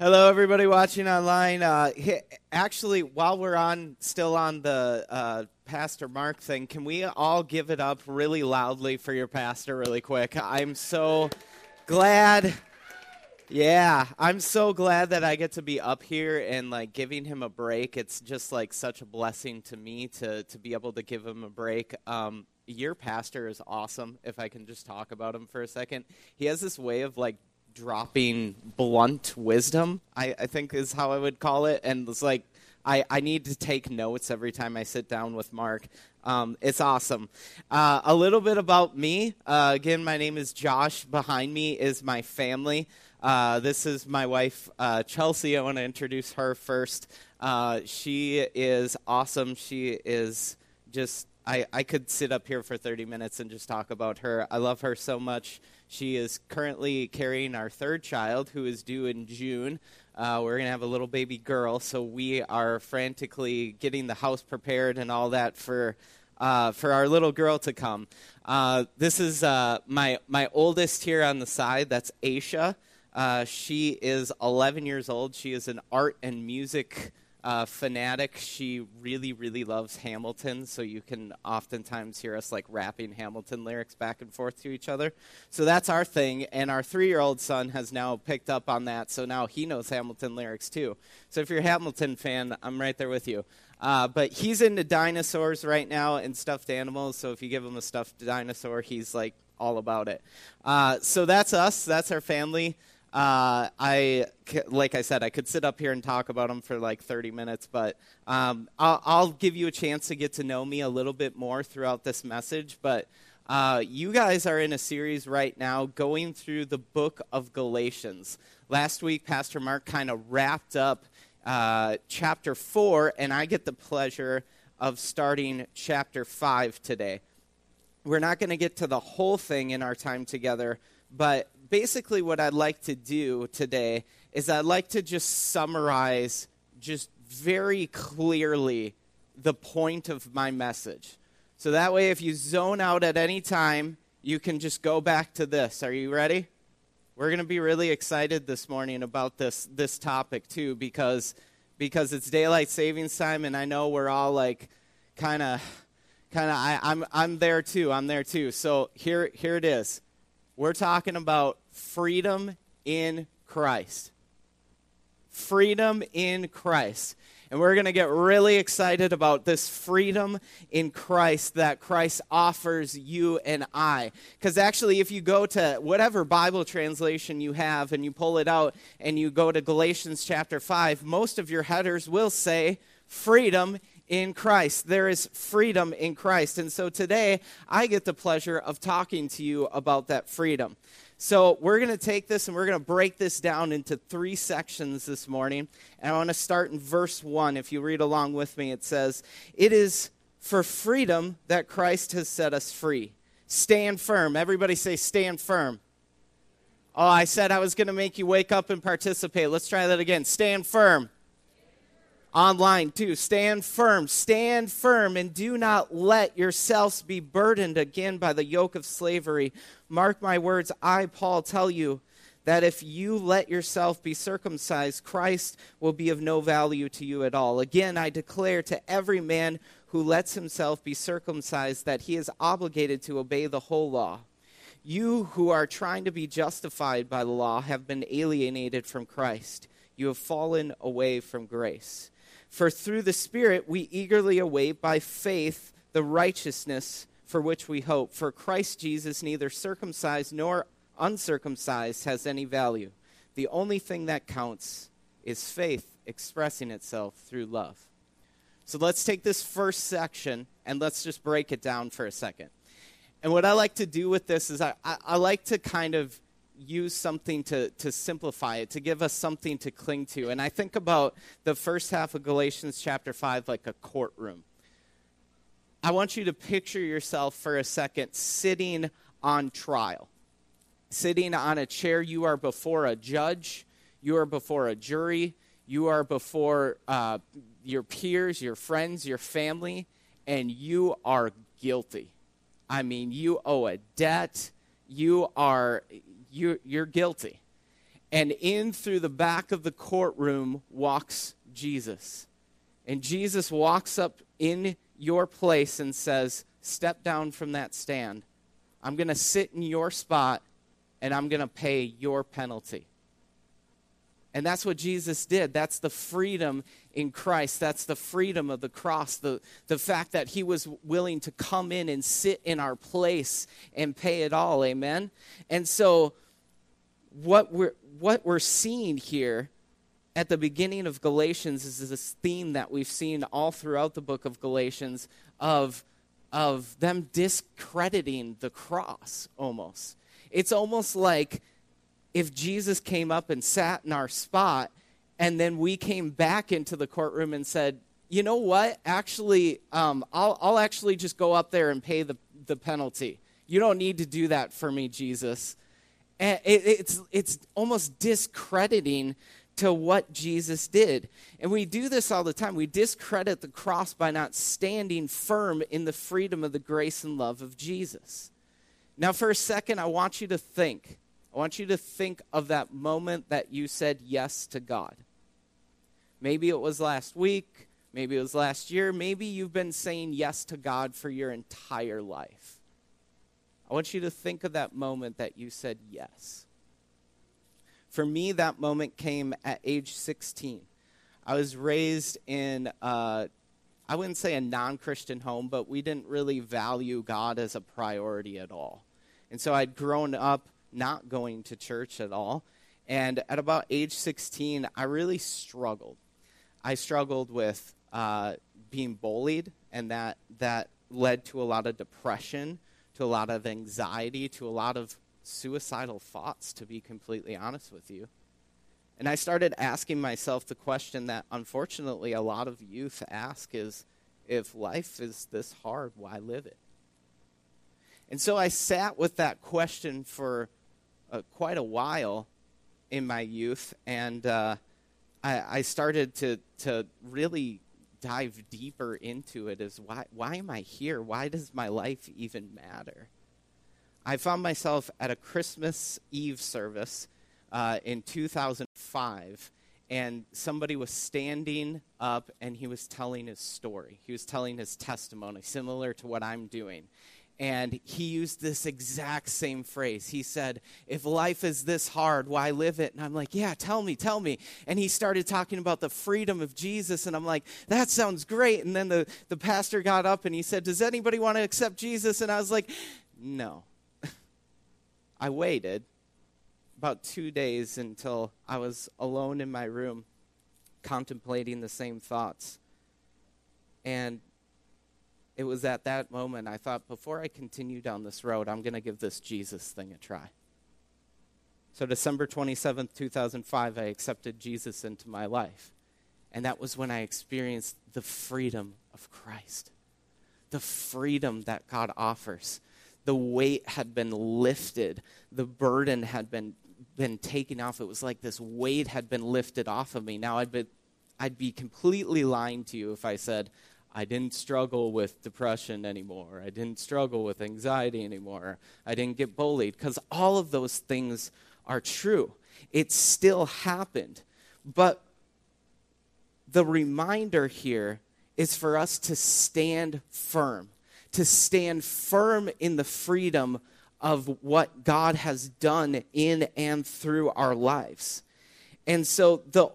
Hello, everybody watching online. Uh, actually, while we're on, still on the uh, Pastor Mark thing, can we all give it up really loudly for your pastor, really quick? I'm so glad. Yeah, I'm so glad that I get to be up here and like giving him a break. It's just like such a blessing to me to to be able to give him a break. Um, your pastor is awesome. If I can just talk about him for a second, he has this way of like dropping blunt wisdom. I, I think is how I would call it, and it's like I, I need to take notes every time I sit down with Mark. Um, it's awesome. Uh, a little bit about me. Uh, again, my name is Josh. Behind me is my family. Uh, this is my wife, uh, Chelsea. I want to introduce her first. Uh, she is awesome. She is just, I, I could sit up here for 30 minutes and just talk about her. I love her so much. She is currently carrying our third child, who is due in June. Uh, we're going to have a little baby girl, so we are frantically getting the house prepared and all that for uh, for our little girl to come. Uh, this is uh, my my oldest here on the side. That's Aisha. Uh, she is 11 years old. She is an art and music uh, fanatic. She really, really loves Hamilton, so you can oftentimes hear us like rapping Hamilton lyrics back and forth to each other. So that's our thing, and our three year old son has now picked up on that, so now he knows Hamilton lyrics too. So if you're a Hamilton fan, I'm right there with you. Uh, but he's into dinosaurs right now and stuffed animals, so if you give him a stuffed dinosaur, he's like all about it. Uh, so that's us, that's our family. Uh, I, like I said, I could sit up here and talk about them for like 30 minutes, but um, I'll, I'll, give you a chance to get to know me a little bit more throughout this message. But uh, you guys are in a series right now going through the book of Galatians. Last week, Pastor Mark kind of wrapped up uh, chapter 4, and I get the pleasure of starting chapter 5 today. We're not going to get to the whole thing in our time together, but basically what I'd like to do today is I'd like to just summarize just very clearly the point of my message. So that way, if you zone out at any time, you can just go back to this. Are you ready? We're going to be really excited this morning about this this topic too, because because it's daylight savings time, and I know we're all like kind of kind of I'm I'm there too. I'm there too. So here here it is. We're talking about freedom in Christ. Freedom in Christ. And we're going to get really excited about this freedom in Christ that Christ offers you and I. Because actually, if you go to whatever Bible translation you have and you pull it out and you go to Galatians chapter 5, most of your headers will say freedom in Christ. There is freedom in Christ. And so today, I get the pleasure of talking to you about that freedom. So, we're going to take this and we're going to break this down into three sections this morning. And I want to start in verse 1. If you read along with me, it says, It is for freedom that Christ has set us free. Stand firm. Everybody say, Stand firm. Oh, I said I was going to make you wake up and participate. Let's try that again. Stand firm online too. Stand firm, stand firm, and do not let yourselves be burdened again by the yoke of slavery. Mark my words, I, Paul, tell you that if you let yourself be circumcised, Christ will be of no value to you at all. Again, I declare to every man who lets himself be circumcised that he is obligated to obey the whole law. You who are trying to be justified by the law have been alienated from Christ. You have fallen away from grace. For through the Spirit we eagerly await by faith the righteousness for which we hope. For Christ Jesus, neither circumcised nor uncircumcised, has any value. The only thing that counts is faith expressing itself through love. So let's take this first section and let's just break it down for a second. And what I like to do with this is I, I, I like to kind of use something to, to simplify it, to give us something to cling to. And I think about the first half of Galatians chapter 5 like a courtroom. I want you to picture yourself for a second sitting on trial, sitting on a chair. You are before a judge, you are before a jury, you are before uh, your peers, your friends, your family, and you are guilty. I mean, you owe a debt. You are you, you're guilty. And in through the back of the courtroom walks Jesus. And Jesus walks up in your place and says, Step down from that stand. I'm going to sit in your spot and I'm going to pay your penalty. And that's what Jesus did. That's the freedom in Christ. That's the freedom of the cross. The, the fact that he was willing to come in and sit in our place and pay it all. Amen? And so, what we're, what we're seeing here at the beginning of Galatians is this theme that we've seen all throughout the book of Galatians of, of them discrediting the cross almost. It's almost like if Jesus came up and sat in our spot and then we came back into the courtroom and said, you know what? Actually, um, I'll, I'll actually just go up there and pay the, the penalty. You don't need to do that for me, Jesus. It's, it's almost discrediting to what Jesus did. And we do this all the time. We discredit the cross by not standing firm in the freedom of the grace and love of Jesus. Now, for a second, I want you to think I want you to think of that moment that you said yes to God. Maybe it was last week, maybe it was last year, maybe you've been saying yes to God for your entire life. I want you to think of that moment that you said yes. For me, that moment came at age 16. I was raised in, uh, I wouldn't say a non Christian home, but we didn't really value God as a priority at all. And so I'd grown up not going to church at all. And at about age 16, I really struggled. I struggled with uh, being bullied, and that, that led to a lot of depression, to a lot of anxiety, to a lot of suicidal thoughts, to be completely honest with you. And I started asking myself the question that unfortunately a lot of youth ask is if life is this hard, why live it? And so I sat with that question for uh, quite a while in my youth, and uh, I, I, started to to really dive deeper into it. Is why why am I here? Why does my life even matter? I found myself at a Christmas Eve service uh, in 2005, and somebody was standing up and he was telling his story. He was telling his testimony, similar to what I'm doing. And he used this exact same phrase. He said, If life is this hard, why live it? And I'm like, Yeah, tell me, tell me. And he started talking about the freedom of Jesus. And I'm like, That sounds great. And then the, the pastor got up and he said, Does anybody want to accept Jesus? And I was like, No. I waited about two days until I was alone in my room contemplating the same thoughts. And it was at that moment I thought, before I continue down this road, I'm going to give this Jesus thing a try. So, December 27th, 2005, I accepted Jesus into my life. And that was when I experienced the freedom of Christ, the freedom that God offers. The weight had been lifted, the burden had been, been taken off. It was like this weight had been lifted off of me. Now, I'd be, I'd be completely lying to you if I said, I didn't struggle with depression anymore. I didn't struggle with anxiety anymore. I didn't get bullied because all of those things are true. It still happened. But the reminder here is for us to stand firm, to stand firm in the freedom of what God has done in and through our lives. And so the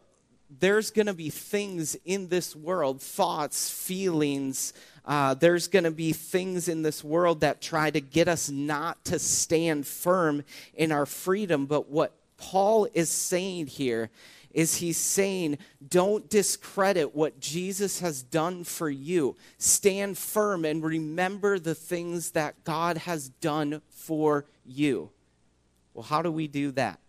there's going to be things in this world, thoughts, feelings, uh, there's going to be things in this world that try to get us not to stand firm in our freedom. But what Paul is saying here is he's saying, don't discredit what Jesus has done for you. Stand firm and remember the things that God has done for you. Well, how do we do that?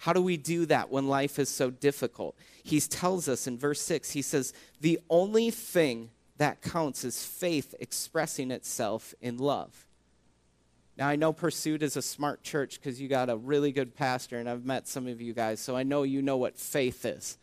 How do we do that when life is so difficult? He tells us in verse 6, he says, The only thing that counts is faith expressing itself in love. Now, I know Pursuit is a smart church because you got a really good pastor, and I've met some of you guys, so I know you know what faith is.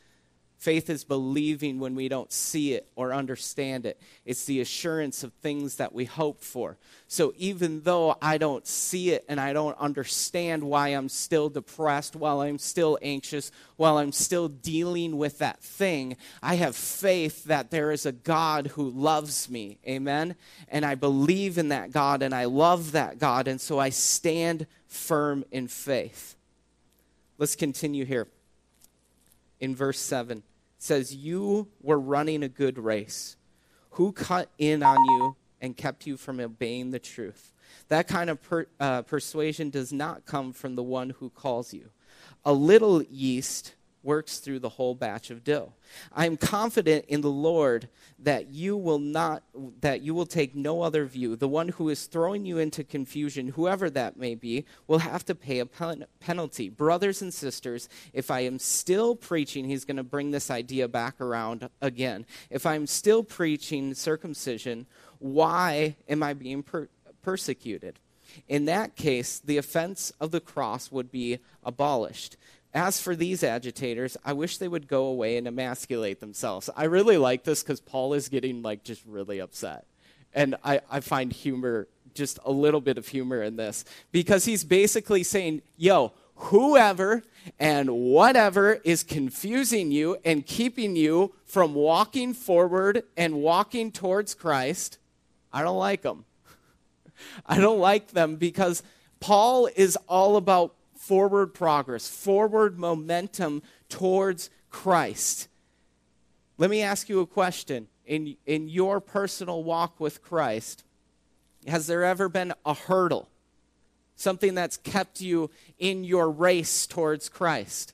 Faith is believing when we don't see it or understand it. It's the assurance of things that we hope for. So even though I don't see it and I don't understand why I'm still depressed, while I'm still anxious, while I'm still dealing with that thing, I have faith that there is a God who loves me. Amen? And I believe in that God and I love that God. And so I stand firm in faith. Let's continue here in verse 7 says, You were running a good race. Who cut in on you and kept you from obeying the truth? That kind of per, uh, persuasion does not come from the one who calls you. A little yeast works through the whole batch of dough. I am confident in the Lord that you will not that you will take no other view. The one who is throwing you into confusion, whoever that may be, will have to pay a pen- penalty. Brothers and sisters, if I am still preaching, he's going to bring this idea back around again. If I'm still preaching circumcision, why am I being per- persecuted? In that case, the offense of the cross would be abolished. As for these agitators, I wish they would go away and emasculate themselves. I really like this because Paul is getting like just really upset. And I, I find humor, just a little bit of humor in this, because he's basically saying, yo, whoever and whatever is confusing you and keeping you from walking forward and walking towards Christ, I don't like them. I don't like them because Paul is all about forward progress, forward momentum towards Christ. Let me ask you a question. In, in your personal walk with Christ, has there ever been a hurdle? Something that's kept you in your race towards Christ?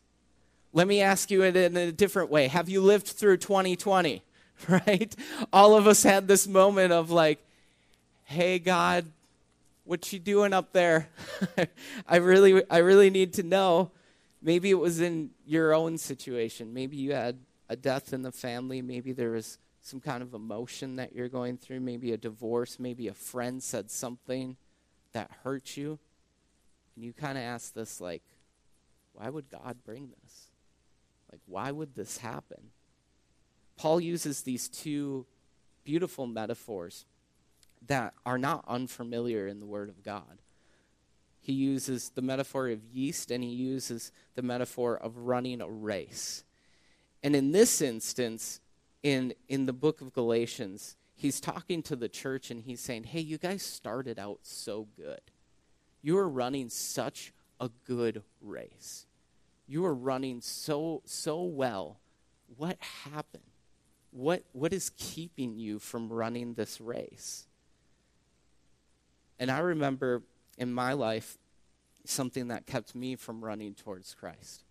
Let me ask you it in a different way. Have you lived through 2020? Right? All of us had this moment of like, hey, God, what you doing up there? I really I really need to know. Maybe it was in your own situation. Maybe you had a death in the family. Maybe there was some kind of emotion that you're going through. Maybe a divorce. Maybe a friend said something that hurt you. And you kind of ask this, like, why would God bring this? Like, why would this happen? Paul uses these two beautiful metaphors that are not unfamiliar in the Word of God. He uses the metaphor of yeast and he uses the metaphor of running a race. And in this instance, in, in the book of Galatians, he's talking to the church and he's saying, Hey, you guys started out so good. You are running such a good race. You are running so so well. What happened? What what is keeping you from running this race? And I remember in my life something that kept me from running towards Christ.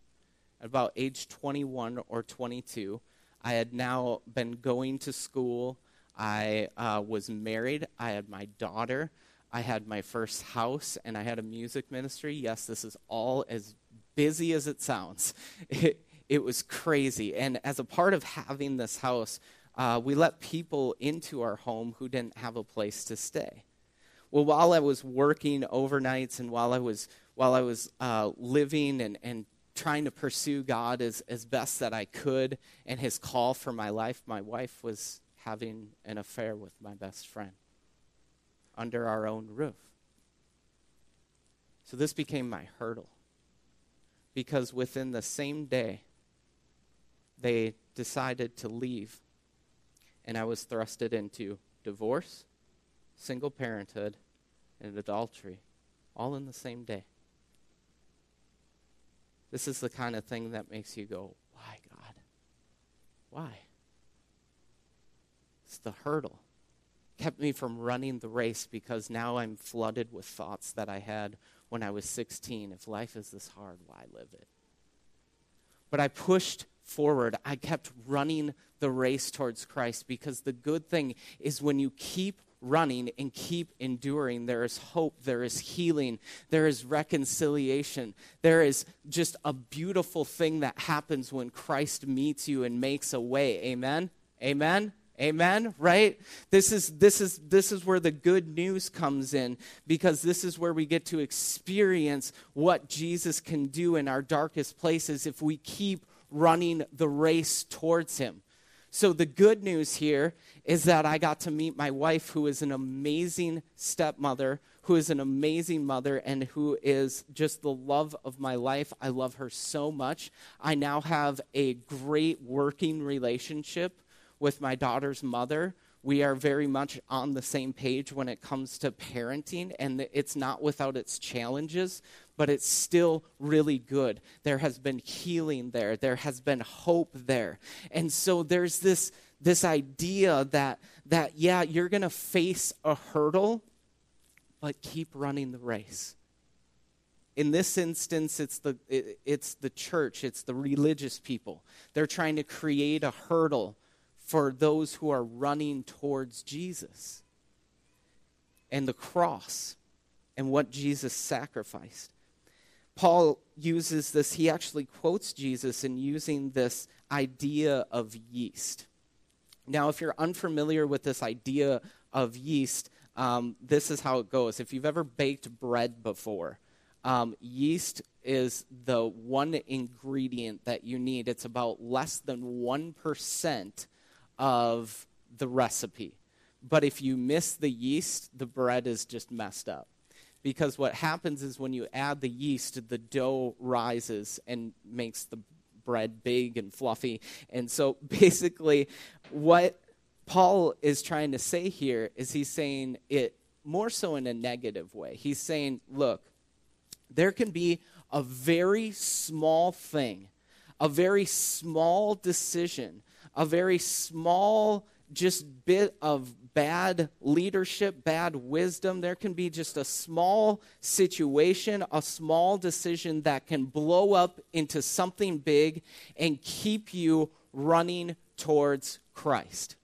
At about age 21 or 22, I had now been going to school. I uh, was married. I had my daughter. I had my first house, and I had a music ministry. Yes, this is all as busy as it sounds. It, it was crazy. And as a part of having this house, uh, we let people into our home who didn't have a place to stay. Well, while I was working overnights and while I was while I was uh, living and, and trying to pursue God as, as best that I could and his call for my life, my wife was having an affair with my best friend under our own roof. So this became my hurdle. Because within the same day, they decided to leave, and I was thrusted into divorce, single parenthood, and adultery, all in the same day. This is the kind of thing that makes you go, Why, God? Why? It's the hurdle. Kept me from running the race because now I'm flooded with thoughts that I had when I was 16. If life is this hard, why live it? But I pushed forward. I kept running the race towards Christ because the good thing is when you keep running and keep enduring, there is hope, there is healing, there is reconciliation. There is just a beautiful thing that happens when Christ meets you and makes a way. Amen? Amen? Amen, right? This is this is this is where the good news comes in because this is where we get to experience what Jesus can do in our darkest places if we keep running the race towards Him. So, the good news here is that I got to meet my wife, who is an amazing stepmother, who is an amazing mother, and who is just the love of my life. I love her so much. I now have a great working relationship with my daughter's mother. We are very much on the same page when it comes to parenting, and it's not without its challenges, but it's still really good. There has been healing there, there has been hope there. And so there's this, this idea that, that, yeah, you're going to face a hurdle, but keep running the race. In this instance, it's the, it, it's the church, it's the religious people. They're trying to create a hurdle for those who are running towards Jesus and the cross and what Jesus sacrificed. Paul uses this, he actually quotes Jesus in using this idea of yeast. Now, if you're unfamiliar with this idea of yeast, um, this is how it goes. If you've ever baked bread before, um, yeast is the one ingredient that you need. It's about less than 1% of the recipe. But if you miss the yeast, the bread is just messed up because what happens is when you add the yeast, the dough rises and makes the bread big and fluffy. And so basically, what Paul is trying to say here is he's saying it more so in a negative way. He's saying, look, there can be a very small thing, a very small decision, a very small just bit of bad leadership, bad wisdom. There can be just a small situation, a small decision that can blow up into something big and keep you running towards Christ.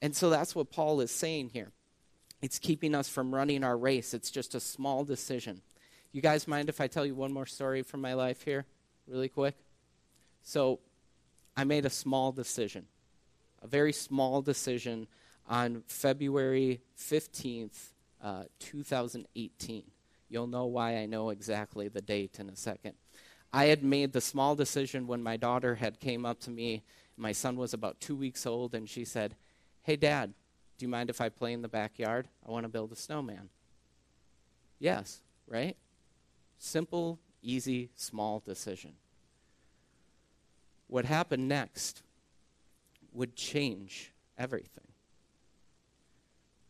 And so that's what Paul is saying here. It's keeping us from running our race. It's just a small decision. You guys mind if I tell you one more story from my life here, really quick? So, I made a small decision a very small decision on February 15th, uh, 2018. You'll know why I know exactly the date in a second. I had made the small decision when my daughter had came up to me. My son was about two weeks old, and she said, "Hey, Dad, do you mind if I play in the backyard? I want to build a snowman." Yes, right? Simple, easy, small decision. What happened next would change everything.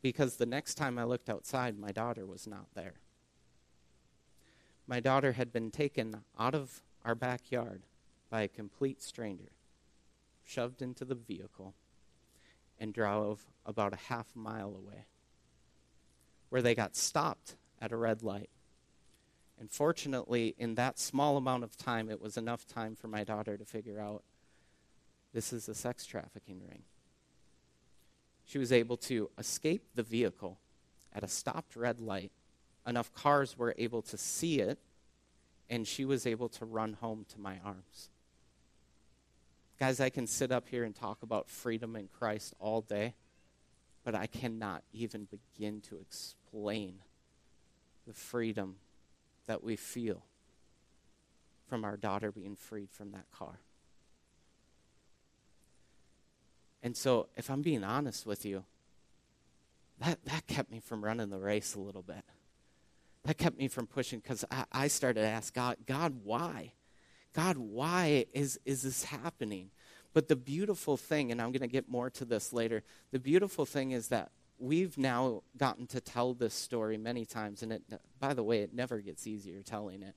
Because the next time I looked outside, my daughter was not there. My daughter had been taken out of our backyard by a complete stranger, shoved into the vehicle, and drove about a half mile away, where they got stopped at a red light. And fortunately, in that small amount of time, it was enough time for my daughter to figure out this is a sex trafficking ring. She was able to escape the vehicle at a stopped red light. Enough cars were able to see it, and she was able to run home to my arms. Guys, I can sit up here and talk about freedom in Christ all day, but I cannot even begin to explain the freedom that we feel from our daughter being freed from that car. And so, if I'm being honest with you, that, that kept me from running the race a little bit. That kept me from pushing because I, I started to ask God, God, why? God, why is, is this happening? But the beautiful thing, and I'm going to get more to this later, the beautiful thing is that we've now gotten to tell this story many times. And it, by the way, it never gets easier telling it.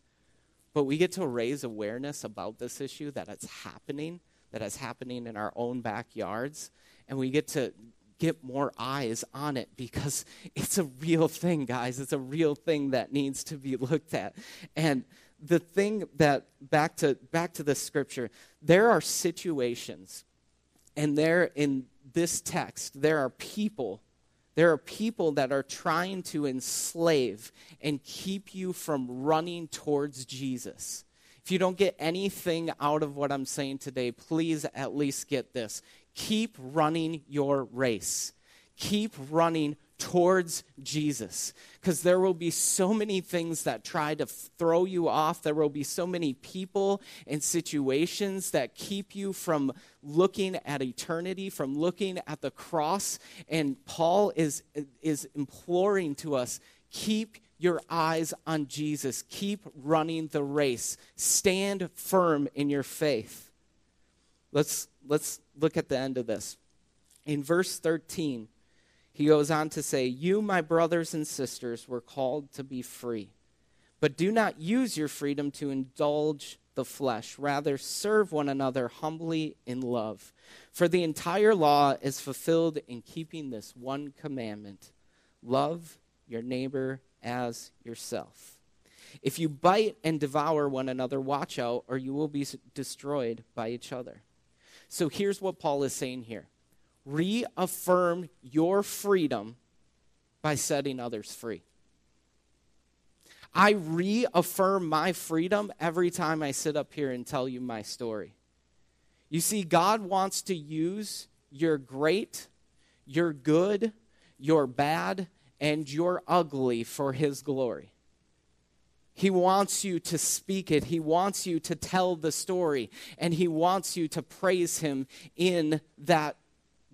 But we get to raise awareness about this issue that it's happening that it's happening in our own backyards, and we get to get more eyes on it because it's a real thing, guys. It's a real thing that needs to be looked at. And the thing that back to back to the scripture, there are situations, and there in this text, there are people. There are people that are trying to enslave and keep you from running towards Jesus. If you don't get anything out of what I'm saying today, please at least get this. Keep running your race. Keep running towards Jesus. Because there will be so many things that try to throw you off. There will be so many people and situations that keep you from looking at eternity, from looking at the cross. And Paul is, is imploring to us keep your eyes on Jesus, keep running the race, stand firm in your faith. Let's, let's look at the end of this. In verse 13, he goes on to say, You, my brothers and sisters, were called to be free. But do not use your freedom to indulge the flesh. Rather, serve one another humbly in love. For the entire law is fulfilled in keeping this one commandment love your neighbor as yourself. If you bite and devour one another, watch out, or you will be destroyed by each other. So here's what Paul is saying here reaffirm your freedom by setting others free. I reaffirm my freedom every time I sit up here and tell you my story. You see, God wants to use your great, your good, your bad, and your ugly for His glory. He wants you to speak it. He wants you to tell the story. And He wants you to praise Him in that,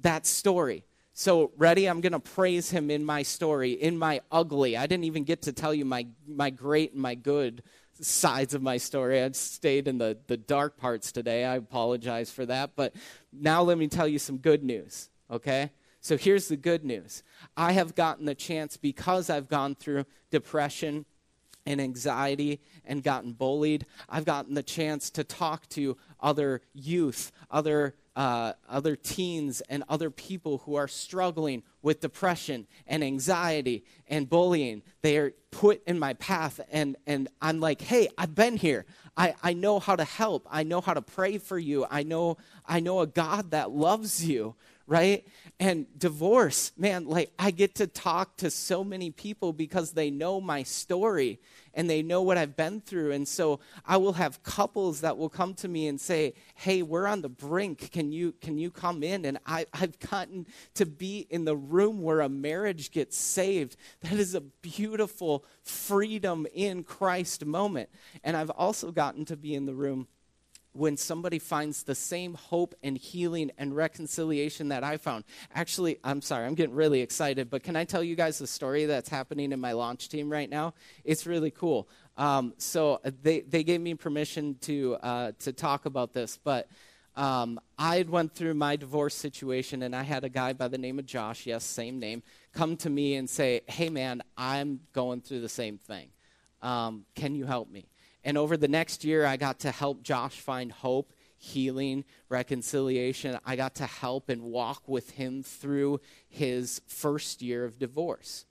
that story. So, ready? I'm going to praise him in my story, in my ugly. I didn't even get to tell you my, my great and my good sides of my story. I stayed in the, the dark parts today. I apologize for that. But now let me tell you some good news, okay? So, here's the good news I have gotten the chance because I've gone through depression and anxiety and gotten bullied. I've gotten the chance to talk to other youth, other uh, other teens and other people who are struggling with depression and anxiety and bullying. They are put in my path, and, and I'm like, hey, I've been here. I, I know how to help. I know how to pray for you. I know, I know a God that loves you, right? And divorce, man, like I get to talk to so many people because they know my story and they know what I've been through. And so I will have couples that will come to me and say, Hey, we're on the brink. Can you can you come in? And I, I've gotten to be in the room where a marriage gets saved. That is a beautiful freedom in Christ moment. And I've also gotten to be in the room when somebody finds the same hope and healing and reconciliation that I found. Actually, I'm sorry, I'm getting really excited, but can I tell you guys the story that's happening in my launch team right now? It's really cool. Um, so uh, they, they gave me permission to, uh, to talk about this, but um, I went through my divorce situation, and I had a guy by the name of Josh, yes, same name, come to me and say, Hey, man, I'm going through the same thing. Um, can you help me? And over the next year, I got to help Josh find hope, healing, reconciliation. I got to help and walk with him through his first year of divorce.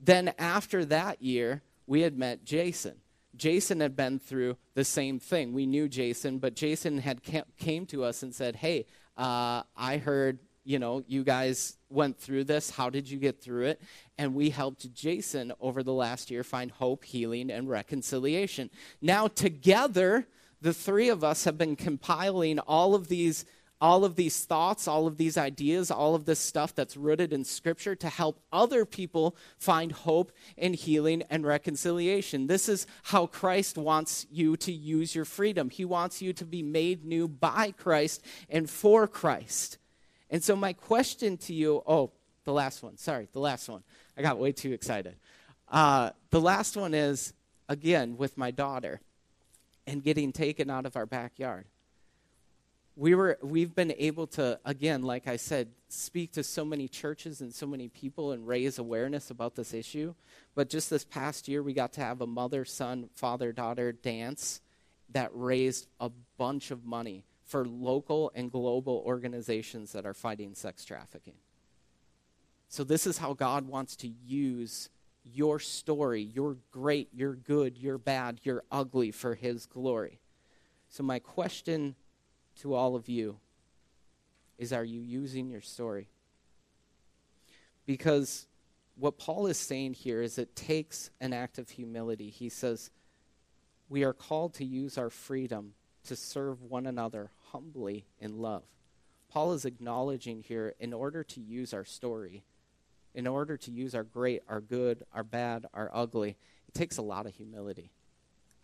Then, after that year, we had met Jason. Jason had been through the same thing. We knew Jason, but Jason had came to us and said, "Hey, uh, I heard you know, you guys went through this. How did you get through it? And we helped Jason over the last year find hope, healing, and reconciliation. Now, together, the three of us have been compiling all of these all of these thoughts, all of these ideas, all of this stuff that's rooted in Scripture to help other people find hope and healing and reconciliation. This is how Christ wants you to use your freedom. He wants you to be made new by Christ and for Christ. And so, my question to you oh, the last one. Sorry, the last one. I got way too excited. Uh, the last one is, again, with my daughter and getting taken out of our backyard. We were, we've been able to, again, like I said, speak to so many churches and so many people and raise awareness about this issue. But just this past year, we got to have a mother, son, father, daughter dance that raised a bunch of money for local and global organizations that are fighting sex trafficking. So, this is how God wants to use your story, your great, your good, your bad, your ugly for His glory. So, my question to all of you is Are you using your story? Because what Paul is saying here is it takes an act of humility. He says, We are called to use our freedom to serve one another humbly in love. Paul is acknowledging here in order to use our story, in order to use our great, our good, our bad, our ugly, it takes a lot of humility.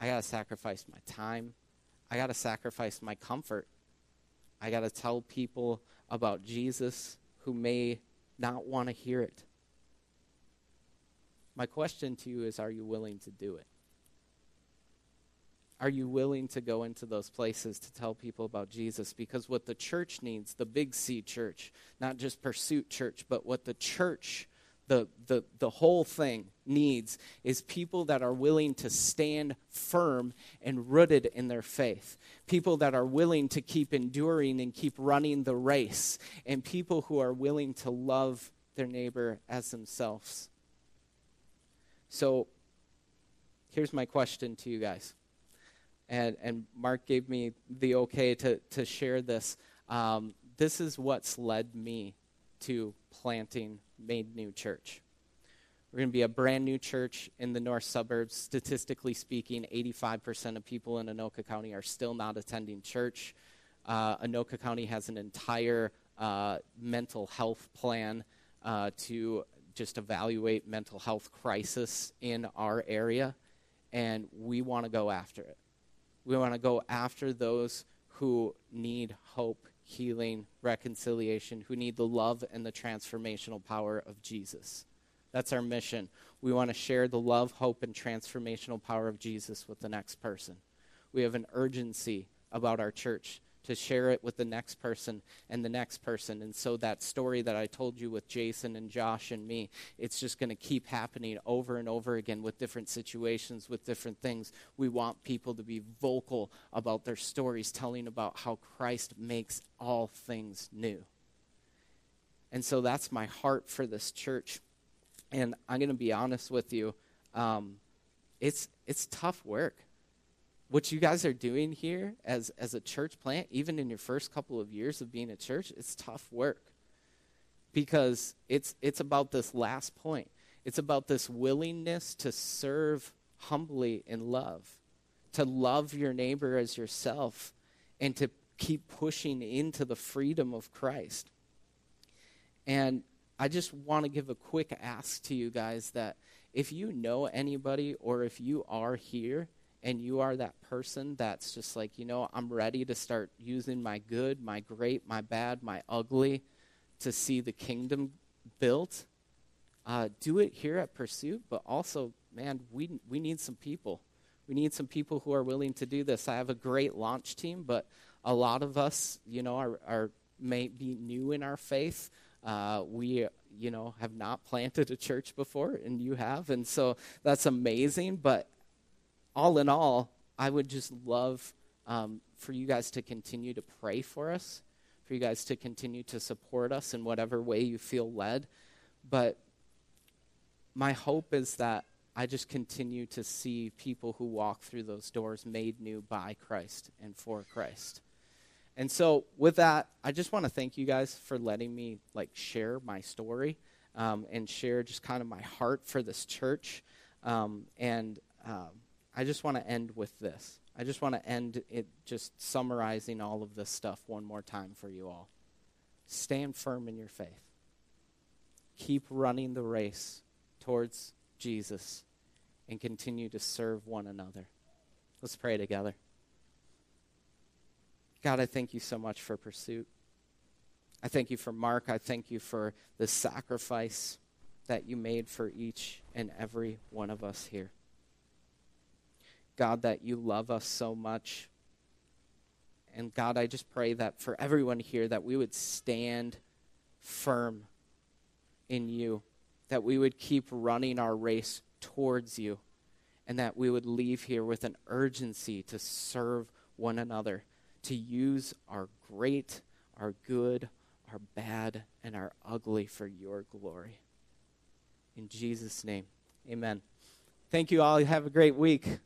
I got to sacrifice my time. I got to sacrifice my comfort. I got to tell people about Jesus who may not want to hear it. My question to you is are you willing to do it? Are you willing to go into those places to tell people about Jesus? Because what the church needs, the big C church, not just Pursuit Church, but what the church, the, the, the whole thing needs, is people that are willing to stand firm and rooted in their faith. People that are willing to keep enduring and keep running the race. And people who are willing to love their neighbor as themselves. So here's my question to you guys and, and Mark gave me the okay to, to share this. Um, this is what's led me to planting Made New Church. We're going to be a brand new church in the north suburbs. Statistically speaking, 85% of people in Anoka County are still not attending church. Uh, Anoka County has an entire uh, mental health plan uh, to just evaluate mental health crisis in our area, and we want to go after it. We want to go after those who need hope, healing, reconciliation, who need the love and the transformational power of Jesus. That's our mission. We want to share the love, hope, and transformational power of Jesus with the next person. We have an urgency about our church to share it with the next person and the next person. And so that story that I told you with Jason and Josh and me, it's just going to keep happening over and over again with different situations, with different things. We want people to be vocal about their stories, telling about how Christ makes all things new. And so that's my heart for this church. And I'm going to be honest with you. Um, it's, it's tough work what you guys are doing here as, as a church plant, even in your first couple of years of being a church, it's tough work. Because it's, it's about this last point. It's about this willingness to serve humbly in love, to love your neighbor as yourself, and to keep pushing into the freedom of Christ. And I just want to give a quick ask to you guys that if you know anybody or if you are here and you are that person that's just like, you know, I'm ready to start using my good, my great, my bad, my ugly to see the kingdom built, uh, do it here at Pursuit, but also, man, we, we need some people. We need some people who are willing to do this. I have a great launch team, but a lot of us, you know, are, are may be new in our faith. Uh, we, you know, have not planted a church before, and you have, and so that's amazing. But all in all, I would just love um, for you guys to continue to pray for us, for you guys to continue to support us in whatever way you feel led. But my hope is that I just continue to see people who walk through those doors made new by Christ and for Christ. And so, with that, I just want to thank you guys for letting me like share my story um, and share just kind of my heart for this church. Um, and um, I just want to end with this. I just want to end it just summarizing all of this stuff one more time for you all. Stand firm in your faith. Keep running the race towards Jesus and continue to serve one another. Let's pray together. God, I thank you so much for pursuit. I thank you for Mark. I thank you for the sacrifice that you made for each and every one of us here. God, that you love us so much. And God, I just pray that for everyone here, that we would stand firm in you, that we would keep running our race towards you, and that we would leave here with an urgency to serve one another, to use our great, our good, our bad, and our ugly for your glory. In Jesus' name, amen. Thank you all. Have a great week.